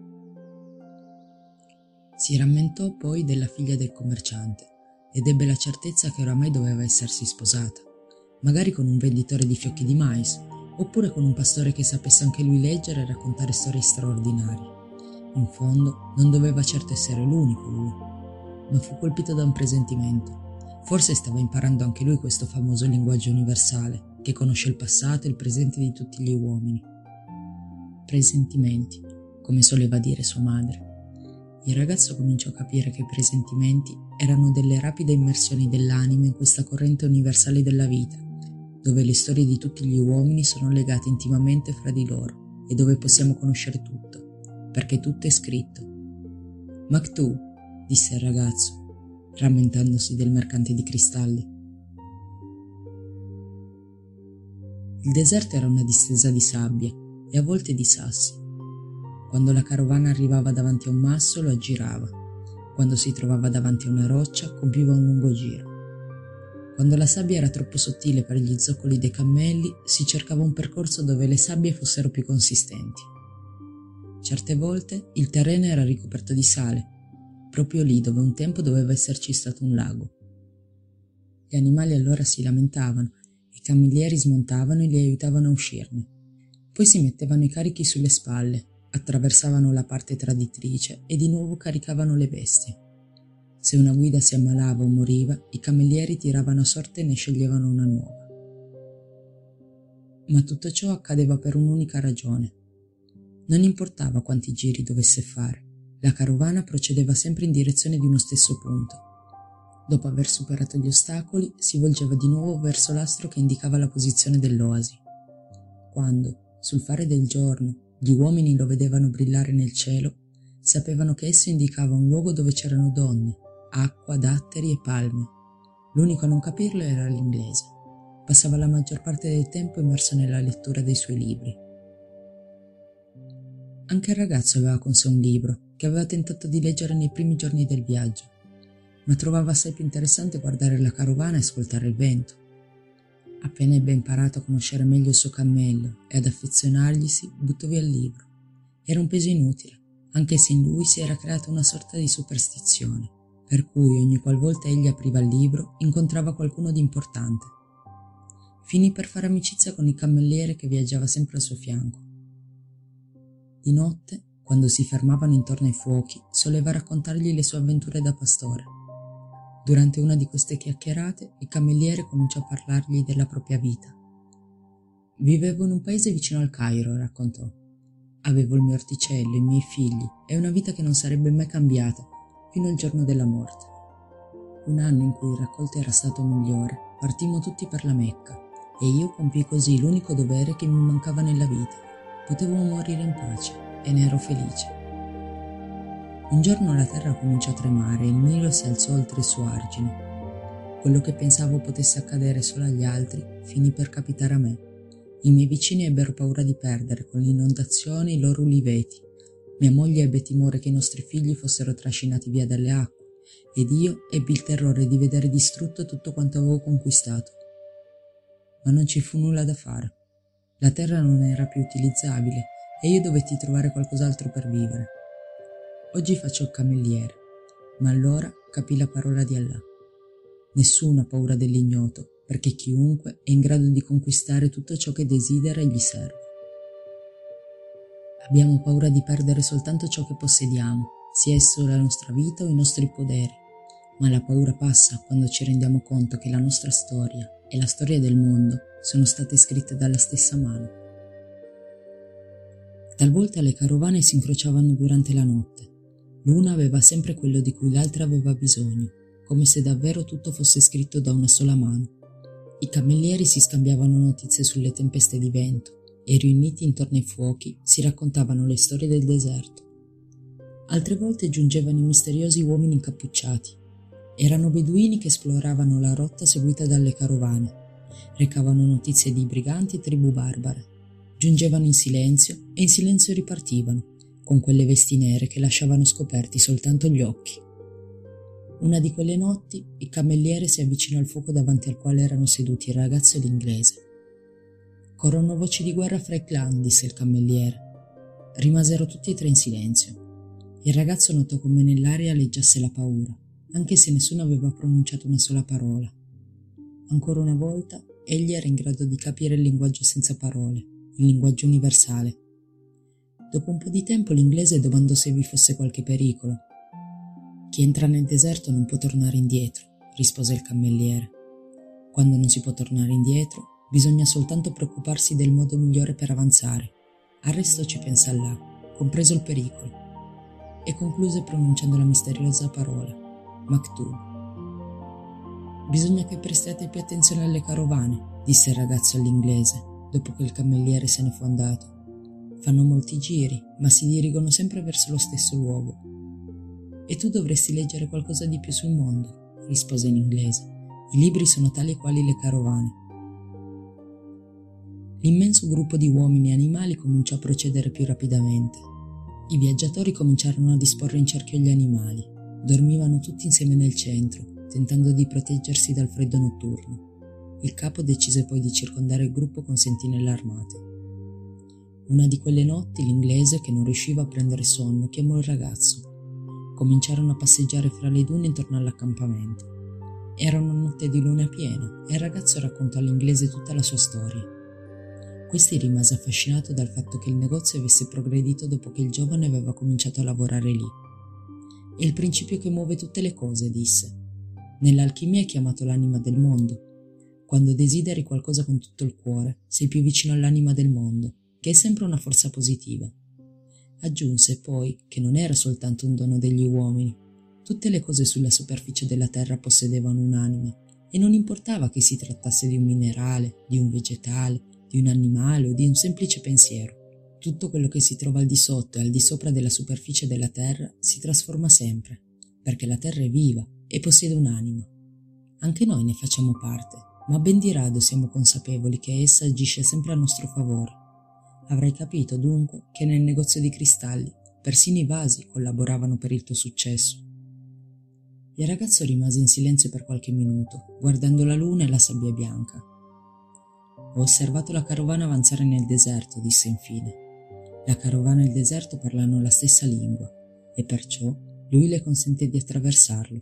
Si rammentò poi della figlia del commerciante ed ebbe la certezza che oramai doveva essersi sposata, magari con un venditore di fiocchi di mais, oppure con un pastore che sapesse anche lui leggere e raccontare storie straordinarie. In fondo non doveva certo essere l'unico lui, ma fu colpito da un presentimento. Forse stava imparando anche lui questo famoso linguaggio universale, che conosce il passato e il presente di tutti gli uomini. Presentimenti, come soleva dire sua madre. Il ragazzo cominciò a capire che i presentimenti erano delle rapide immersioni dell'anima in questa corrente universale della vita, dove le storie di tutti gli uomini sono legate intimamente fra di loro e dove possiamo conoscere tutto, perché tutto è scritto. Maktu, disse il ragazzo, rammentandosi del mercante di cristalli. Il deserto era una distesa di sabbia e a volte di sassi quando la carovana arrivava davanti a un masso lo aggirava. Quando si trovava davanti a una roccia compiva un lungo giro. Quando la sabbia era troppo sottile per gli zoccoli dei cammelli, si cercava un percorso dove le sabbie fossero più consistenti. Certe volte il terreno era ricoperto di sale, proprio lì dove un tempo doveva esserci stato un lago. Gli animali allora si lamentavano, i cammellieri smontavano e li aiutavano a uscirne. Poi si mettevano i carichi sulle spalle attraversavano la parte traditrice e di nuovo caricavano le bestie. Se una guida si ammalava o moriva, i camerieri tiravano a sorte e ne sceglievano una nuova. Ma tutto ciò accadeva per un'unica ragione. Non importava quanti giri dovesse fare, la carovana procedeva sempre in direzione di uno stesso punto. Dopo aver superato gli ostacoli, si volgeva di nuovo verso l'astro che indicava la posizione dell'oasi. Quando, sul fare del giorno, gli uomini lo vedevano brillare nel cielo, sapevano che esso indicava un luogo dove c'erano donne, acqua, datteri e palme. L'unico a non capirlo era l'inglese. Passava la maggior parte del tempo immerso nella lettura dei suoi libri. Anche il ragazzo aveva con sé un libro, che aveva tentato di leggere nei primi giorni del viaggio, ma trovava assai più interessante guardare la carovana e ascoltare il vento. Appena ebbe imparato a conoscere meglio il suo cammello e ad affezionarglisi, buttò via il libro. Era un peso inutile, anche se in lui si era creata una sorta di superstizione per cui ogni qualvolta egli apriva il libro incontrava qualcuno di importante. Finì per fare amicizia con il cammelliere che viaggiava sempre al suo fianco. Di notte, quando si fermavano intorno ai fuochi, soleva raccontargli le sue avventure da pastore. Durante una di queste chiacchierate, il cammelliere cominciò a parlargli della propria vita. Vivevo in un paese vicino al Cairo, raccontò. Avevo il mio orticello, i miei figli e una vita che non sarebbe mai cambiata fino al giorno della morte. Un anno in cui il raccolto era stato migliore, partimmo tutti per la Mecca e io compii così l'unico dovere che mi mancava nella vita. Potevo morire in pace e ne ero felice. Un giorno la terra cominciò a tremare e il Nilo si alzò oltre il suo argine. Quello che pensavo potesse accadere solo agli altri finì per capitare a me. I miei vicini ebbero paura di perdere con l'inondazione i loro uliveti mia moglie ebbe timore che i nostri figli fossero trascinati via dalle acque ed io ebbi il terrore di vedere distrutto tutto quanto avevo conquistato. Ma non ci fu nulla da fare. La terra non era più utilizzabile e io dovetti trovare qualcos'altro per vivere. Oggi faccio il cammelliere, ma allora capì la parola di Allah. Nessuno ha paura dell'ignoto, perché chiunque è in grado di conquistare tutto ciò che desidera e gli serve. Abbiamo paura di perdere soltanto ciò che possediamo, sia esso la nostra vita o i nostri poderi, ma la paura passa quando ci rendiamo conto che la nostra storia e la storia del mondo sono state scritte dalla stessa mano. Talvolta le carovane si incrociavano durante la notte. L'una aveva sempre quello di cui l'altra aveva bisogno, come se davvero tutto fosse scritto da una sola mano. I cammellieri si scambiavano notizie sulle tempeste di vento, e riuniti intorno ai fuochi si raccontavano le storie del deserto. Altre volte giungevano i misteriosi uomini incappucciati. Erano beduini che esploravano la rotta seguita dalle carovane, recavano notizie di briganti e tribù barbare, giungevano in silenzio e in silenzio ripartivano, con quelle vesti nere che lasciavano scoperti soltanto gli occhi. Una di quelle notti il cammelliere si avvicinò al fuoco davanti al quale erano seduti il ragazzo e l'inglese. Corrono voci di guerra fra i clan, disse il cammelliere. Rimasero tutti e tre in silenzio. Il ragazzo notò come nell'aria leggiasse la paura, anche se nessuno aveva pronunciato una sola parola. Ancora una volta, egli era in grado di capire il linguaggio senza parole, il linguaggio universale. Dopo un po' di tempo l'inglese domandò se vi fosse qualche pericolo. Chi entra nel deserto non può tornare indietro, rispose il cammelliere. Quando non si può tornare indietro, Bisogna soltanto preoccuparsi del modo migliore per avanzare. Al resto ci pensa Allah, compreso il pericolo. E concluse pronunciando la misteriosa parola, Maktub. Bisogna che prestiate più attenzione alle carovane, disse il ragazzo all'inglese, dopo che il cammelliere se ne fu andato. Fanno molti giri, ma si dirigono sempre verso lo stesso luogo. E tu dovresti leggere qualcosa di più sul mondo, rispose in inglese. I libri sono tali e quali le carovane. L'immenso gruppo di uomini e animali cominciò a procedere più rapidamente. I viaggiatori cominciarono a disporre in cerchio gli animali. Dormivano tutti insieme nel centro, tentando di proteggersi dal freddo notturno. Il capo decise poi di circondare il gruppo con sentinelle armate. Una di quelle notti l'inglese, che non riusciva a prendere sonno, chiamò il ragazzo. Cominciarono a passeggiare fra le dune intorno all'accampamento. Era una notte di luna piena e il ragazzo raccontò all'inglese tutta la sua storia. Questi rimase affascinato dal fatto che il negozio avesse progredito dopo che il giovane aveva cominciato a lavorare lì. È il principio che muove tutte le cose, disse. Nell'alchimia è chiamato l'anima del mondo. Quando desideri qualcosa con tutto il cuore, sei più vicino all'anima del mondo, che è sempre una forza positiva. Aggiunse poi che non era soltanto un dono degli uomini. Tutte le cose sulla superficie della terra possedevano un'anima, e non importava che si trattasse di un minerale, di un vegetale, di un animale o di un semplice pensiero. Tutto quello che si trova al di sotto e al di sopra della superficie della terra si trasforma sempre, perché la terra è viva e possiede un'anima. Anche noi ne facciamo parte, ma ben di rado siamo consapevoli che essa agisce sempre a nostro favore. Avrai capito dunque che nel negozio di cristalli persino i vasi collaboravano per il tuo successo. Il ragazzo rimase in silenzio per qualche minuto, guardando la luna e la sabbia bianca. Ho osservato la carovana avanzare nel deserto, disse infine. La carovana e il deserto parlano la stessa lingua, e perciò lui le consente di attraversarlo.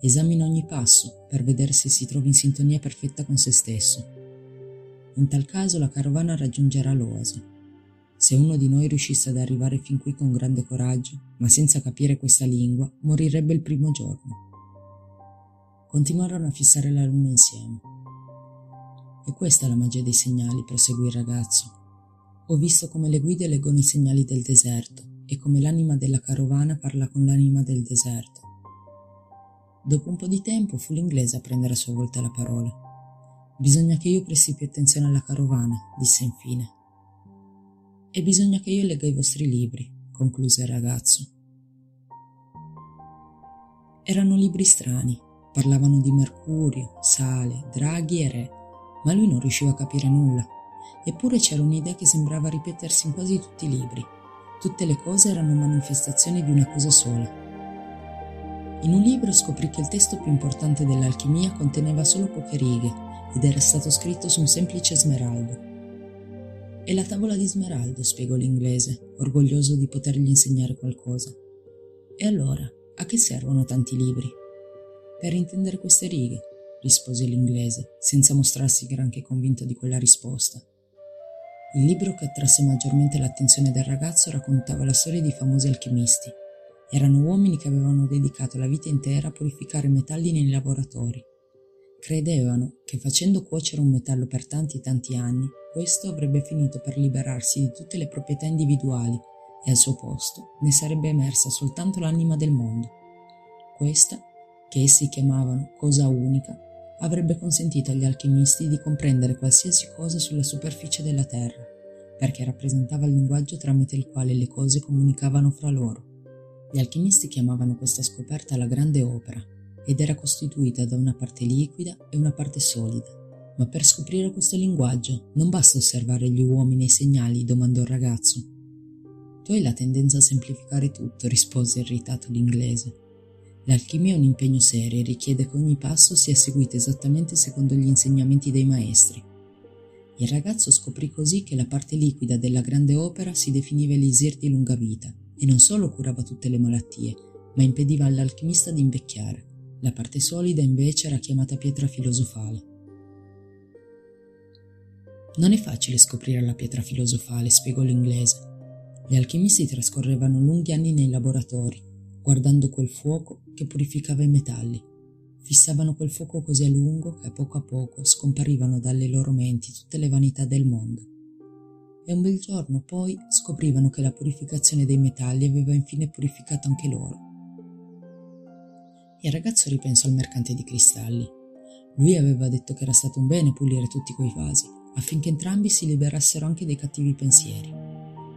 Esamina ogni passo per vedere se si trova in sintonia perfetta con se stesso. In tal caso la carovana raggiungerà l'oasi se uno di noi riuscisse ad arrivare fin qui con grande coraggio, ma senza capire questa lingua, morirebbe il primo giorno. Continuarono a fissare la luna insieme. E questa è la magia dei segnali, proseguì il ragazzo. Ho visto come le guide leggono i segnali del deserto e come l'anima della carovana parla con l'anima del deserto. Dopo un po' di tempo fu l'inglese a prendere a sua volta la parola. Bisogna che io presti più attenzione alla carovana, disse infine e bisogna che io legga i vostri libri, concluse il ragazzo. Erano libri strani, parlavano di Mercurio, sale, draghi e re, ma lui non riusciva a capire nulla. Eppure c'era un'idea che sembrava ripetersi in quasi tutti i libri. Tutte le cose erano manifestazioni di una cosa sola. In un libro scoprì che il testo più importante dell'alchimia conteneva solo poche righe ed era stato scritto su un semplice smeraldo. È la tavola di smeraldo, spiegò l'inglese, orgoglioso di potergli insegnare qualcosa. E allora, a che servono tanti libri? Per intendere queste righe, rispose l'inglese, senza mostrarsi granché convinto di quella risposta. Il libro che attrasse maggiormente l'attenzione del ragazzo raccontava la storia di famosi alchimisti. Erano uomini che avevano dedicato la vita intera a purificare metalli nei laboratori. Credevano che facendo cuocere un metallo per tanti e tanti anni questo avrebbe finito per liberarsi di tutte le proprietà individuali e al suo posto ne sarebbe emersa soltanto l'anima del mondo. Questa, che essi chiamavano cosa unica, avrebbe consentito agli alchimisti di comprendere qualsiasi cosa sulla superficie della Terra, perché rappresentava il linguaggio tramite il quale le cose comunicavano fra loro. Gli alchimisti chiamavano questa scoperta la grande opera ed era costituita da una parte liquida e una parte solida ma per scoprire questo linguaggio non basta osservare gli uomini e i segnali, domandò il ragazzo. Tu hai la tendenza a semplificare tutto, rispose irritato l'inglese. L'alchimia è un impegno serio e richiede che ogni passo sia seguito esattamente secondo gli insegnamenti dei maestri. Il ragazzo scoprì così che la parte liquida della grande opera si definiva elisir di lunga vita e non solo curava tutte le malattie, ma impediva all'alchimista di invecchiare. La parte solida invece era chiamata pietra filosofale. Non è facile scoprire la pietra filosofale, spiegò l'inglese. Gli alchimisti trascorrevano lunghi anni nei laboratori, guardando quel fuoco che purificava i metalli. Fissavano quel fuoco così a lungo che a poco a poco scomparivano dalle loro menti tutte le vanità del mondo. E un bel giorno poi scoprivano che la purificazione dei metalli aveva infine purificato anche loro. Il ragazzo ripensò al mercante di cristalli. Lui aveva detto che era stato un bene pulire tutti quei vasi, affinché entrambi si liberassero anche dei cattivi pensieri.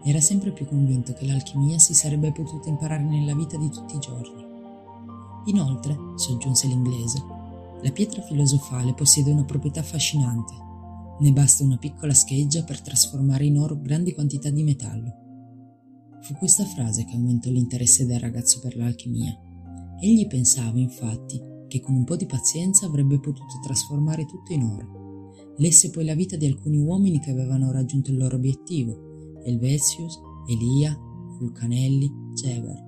Era sempre più convinto che l'alchimia si sarebbe potuta imparare nella vita di tutti i giorni. Inoltre, soggiunse l'inglese, la pietra filosofale possiede una proprietà affascinante. Ne basta una piccola scheggia per trasformare in oro grandi quantità di metallo. Fu questa frase che aumentò l'interesse del ragazzo per l'alchimia. Egli pensava, infatti, che con un po' di pazienza avrebbe potuto trasformare tutto in oro lesse poi la vita di alcuni uomini che avevano raggiunto il loro obiettivo, Elvesius, Elia, Vulcanelli, Geber.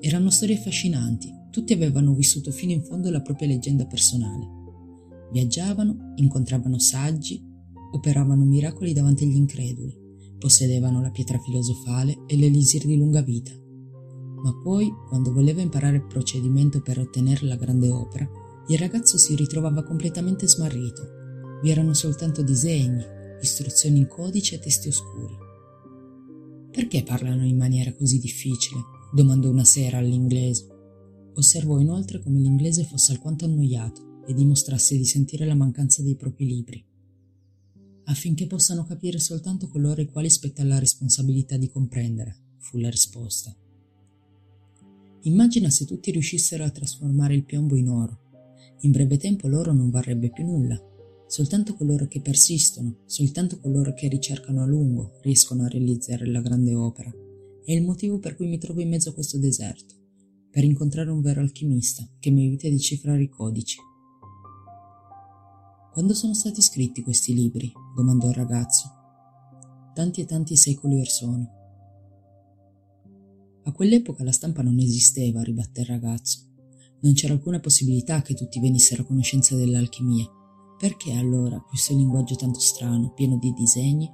Erano storie affascinanti, tutti avevano vissuto fino in fondo la propria leggenda personale. Viaggiavano, incontravano saggi operavano miracoli davanti agli increduli, possedevano la pietra filosofale e l'elisir di lunga vita. Ma poi, quando voleva imparare il procedimento per ottenere la grande opera, il ragazzo si ritrovava completamente smarrito. Vi erano soltanto disegni, istruzioni in codice e testi oscuri. Perché parlano in maniera così difficile? domandò una sera all'inglese. Osservò inoltre come l'inglese fosse alquanto annoiato e dimostrasse di sentire la mancanza dei propri libri affinché possano capire soltanto coloro ai quali spetta la responsabilità di comprendere, fu la risposta. Immagina se tutti riuscissero a trasformare il piombo in oro. In breve tempo l'oro non varrebbe più nulla. Soltanto coloro che persistono, soltanto coloro che ricercano a lungo, riescono a realizzare la grande opera. È il motivo per cui mi trovo in mezzo a questo deserto, per incontrare un vero alchimista che mi aiuti a decifrare i codici, quando sono stati scritti questi libri? domandò il ragazzo. Tanti e tanti secoli or sono. Quell'epoca la stampa non esisteva, ribatte il ragazzo. Non c'era alcuna possibilità che tutti venissero a conoscenza dell'alchimia. Perché allora questo linguaggio tanto strano, pieno di disegni?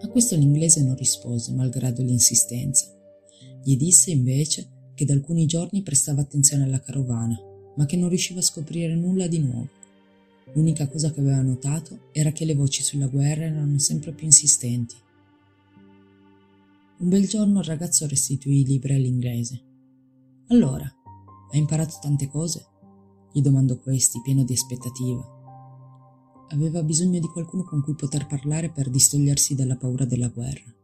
A questo l'inglese non rispose, malgrado l'insistenza. Gli disse invece che da alcuni giorni prestava attenzione alla carovana, ma che non riusciva a scoprire nulla di nuovo. L'unica cosa che aveva notato era che le voci sulla guerra erano sempre più insistenti. Un bel giorno il ragazzo restituì i libri all'inglese. Allora, hai imparato tante cose? gli domandò questi, pieno di aspettativa. Aveva bisogno di qualcuno con cui poter parlare per distogliersi dalla paura della guerra.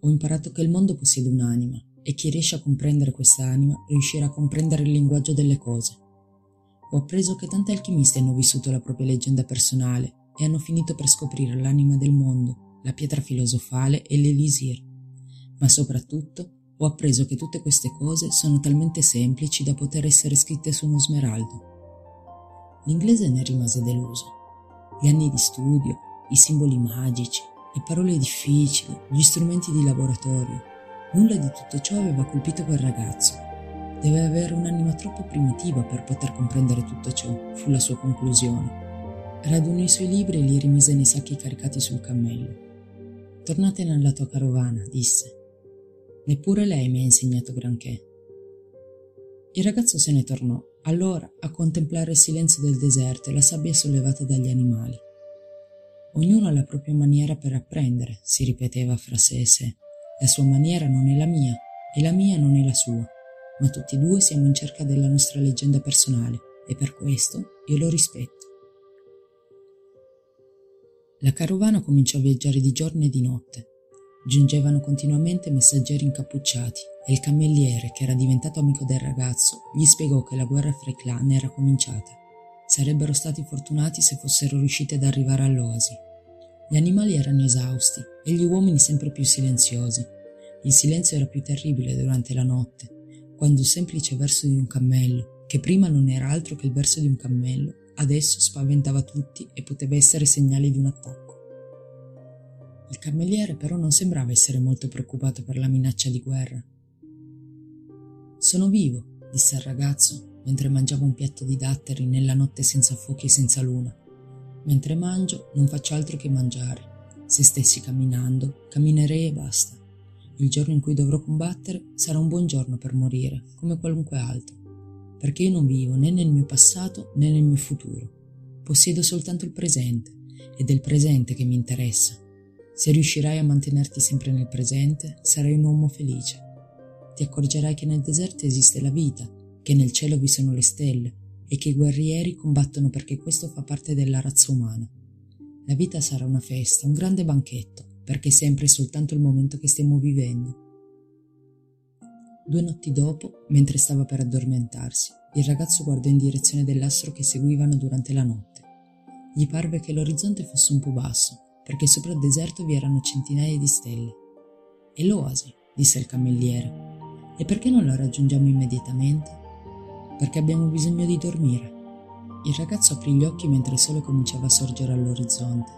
Ho imparato che il mondo possiede un'anima e chi riesce a comprendere questa anima riuscirà a comprendere il linguaggio delle cose ho appreso che tanti alchimisti hanno vissuto la propria leggenda personale e hanno finito per scoprire l'anima del mondo, la pietra filosofale e l'elisir. Ma soprattutto ho appreso che tutte queste cose sono talmente semplici da poter essere scritte su uno smeraldo. L'inglese ne rimase deluso. Gli anni di studio, i simboli magici, le parole difficili, gli strumenti di laboratorio, nulla di tutto ciò aveva colpito quel ragazzo Deve avere un'anima troppo primitiva per poter comprendere tutto ciò, fu la sua conclusione. Radunò i suoi libri e li rimise nei sacchi caricati sul cammello. Tornate nella tua carovana, disse. Neppure lei mi ha insegnato granché. Il ragazzo se ne tornò, allora, a contemplare il silenzio del deserto e la sabbia sollevata dagli animali. Ognuno ha la propria maniera per apprendere, si ripeteva fra sé e sé. La sua maniera non è la mia e la mia non è la sua ma tutti e due siamo in cerca della nostra leggenda personale e per questo io lo rispetto. La carovana cominciò a viaggiare di giorno e di notte. Giungevano continuamente messaggeri incappucciati e il cammelliere, che era diventato amico del ragazzo, gli spiegò che la guerra fra i clan era cominciata. Sarebbero stati fortunati se fossero riusciti ad arrivare all'oasi. Gli animali erano esausti e gli uomini sempre più silenziosi. Il silenzio era più terribile durante la notte quando il semplice verso di un cammello, che prima non era altro che il verso di un cammello, adesso spaventava tutti e poteva essere segnale di un attacco. Il cammelliere però non sembrava essere molto preoccupato per la minaccia di guerra. Sono vivo, disse il ragazzo mentre mangiava un piatto di datteri nella notte senza fuochi e senza luna. Mentre mangio non faccio altro che mangiare. Se stessi camminando, camminerei e basta. Il giorno in cui dovrò combattere sarà un buon giorno per morire, come qualunque altro, perché io non vivo né nel mio passato né nel mio futuro. Possiedo soltanto il presente ed è il presente che mi interessa. Se riuscirai a mantenerti sempre nel presente, sarai un uomo felice. Ti accorgerai che nel deserto esiste la vita, che nel cielo vi sono le stelle e che i guerrieri combattono perché questo fa parte della razza umana. La vita sarà una festa, un grande banchetto perché è sempre soltanto il momento che stiamo vivendo. Due notti dopo, mentre stava per addormentarsi, il ragazzo guardò in direzione dell'astro che seguivano durante la notte. Gli parve che l'orizzonte fosse un po' basso, perché sopra il deserto vi erano centinaia di stelle. E l'oasi, disse il cammelliere. E perché non la raggiungiamo immediatamente? Perché abbiamo bisogno di dormire. Il ragazzo aprì gli occhi mentre il sole cominciava a sorgere all'orizzonte.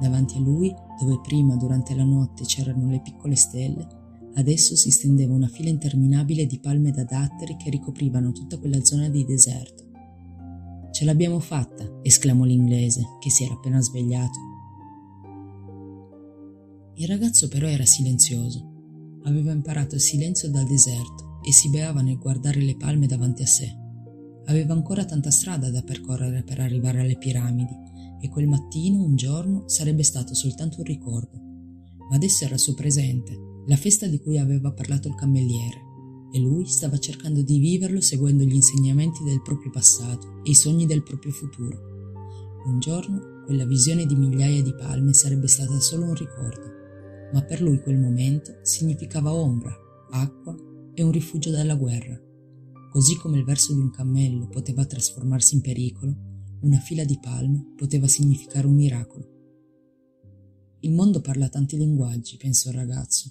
Davanti a lui, dove prima durante la notte c'erano le piccole stelle, adesso si stendeva una fila interminabile di palme da datteri che ricoprivano tutta quella zona di deserto. Ce l'abbiamo fatta, esclamò l'inglese, che si era appena svegliato. Il ragazzo però era silenzioso. Aveva imparato il silenzio dal deserto e si beava nel guardare le palme davanti a sé. Aveva ancora tanta strada da percorrere per arrivare alle piramidi e quel mattino, un giorno, sarebbe stato soltanto un ricordo. Ma adesso era il suo presente, la festa di cui aveva parlato il cammelliere, e lui stava cercando di viverlo seguendo gli insegnamenti del proprio passato e i sogni del proprio futuro. Un giorno quella visione di migliaia di palme sarebbe stata solo un ricordo, ma per lui quel momento significava ombra, acqua e un rifugio dalla guerra. Così come il verso di un cammello poteva trasformarsi in pericolo, una fila di palme poteva significare un miracolo. Il mondo parla tanti linguaggi, pensò il ragazzo,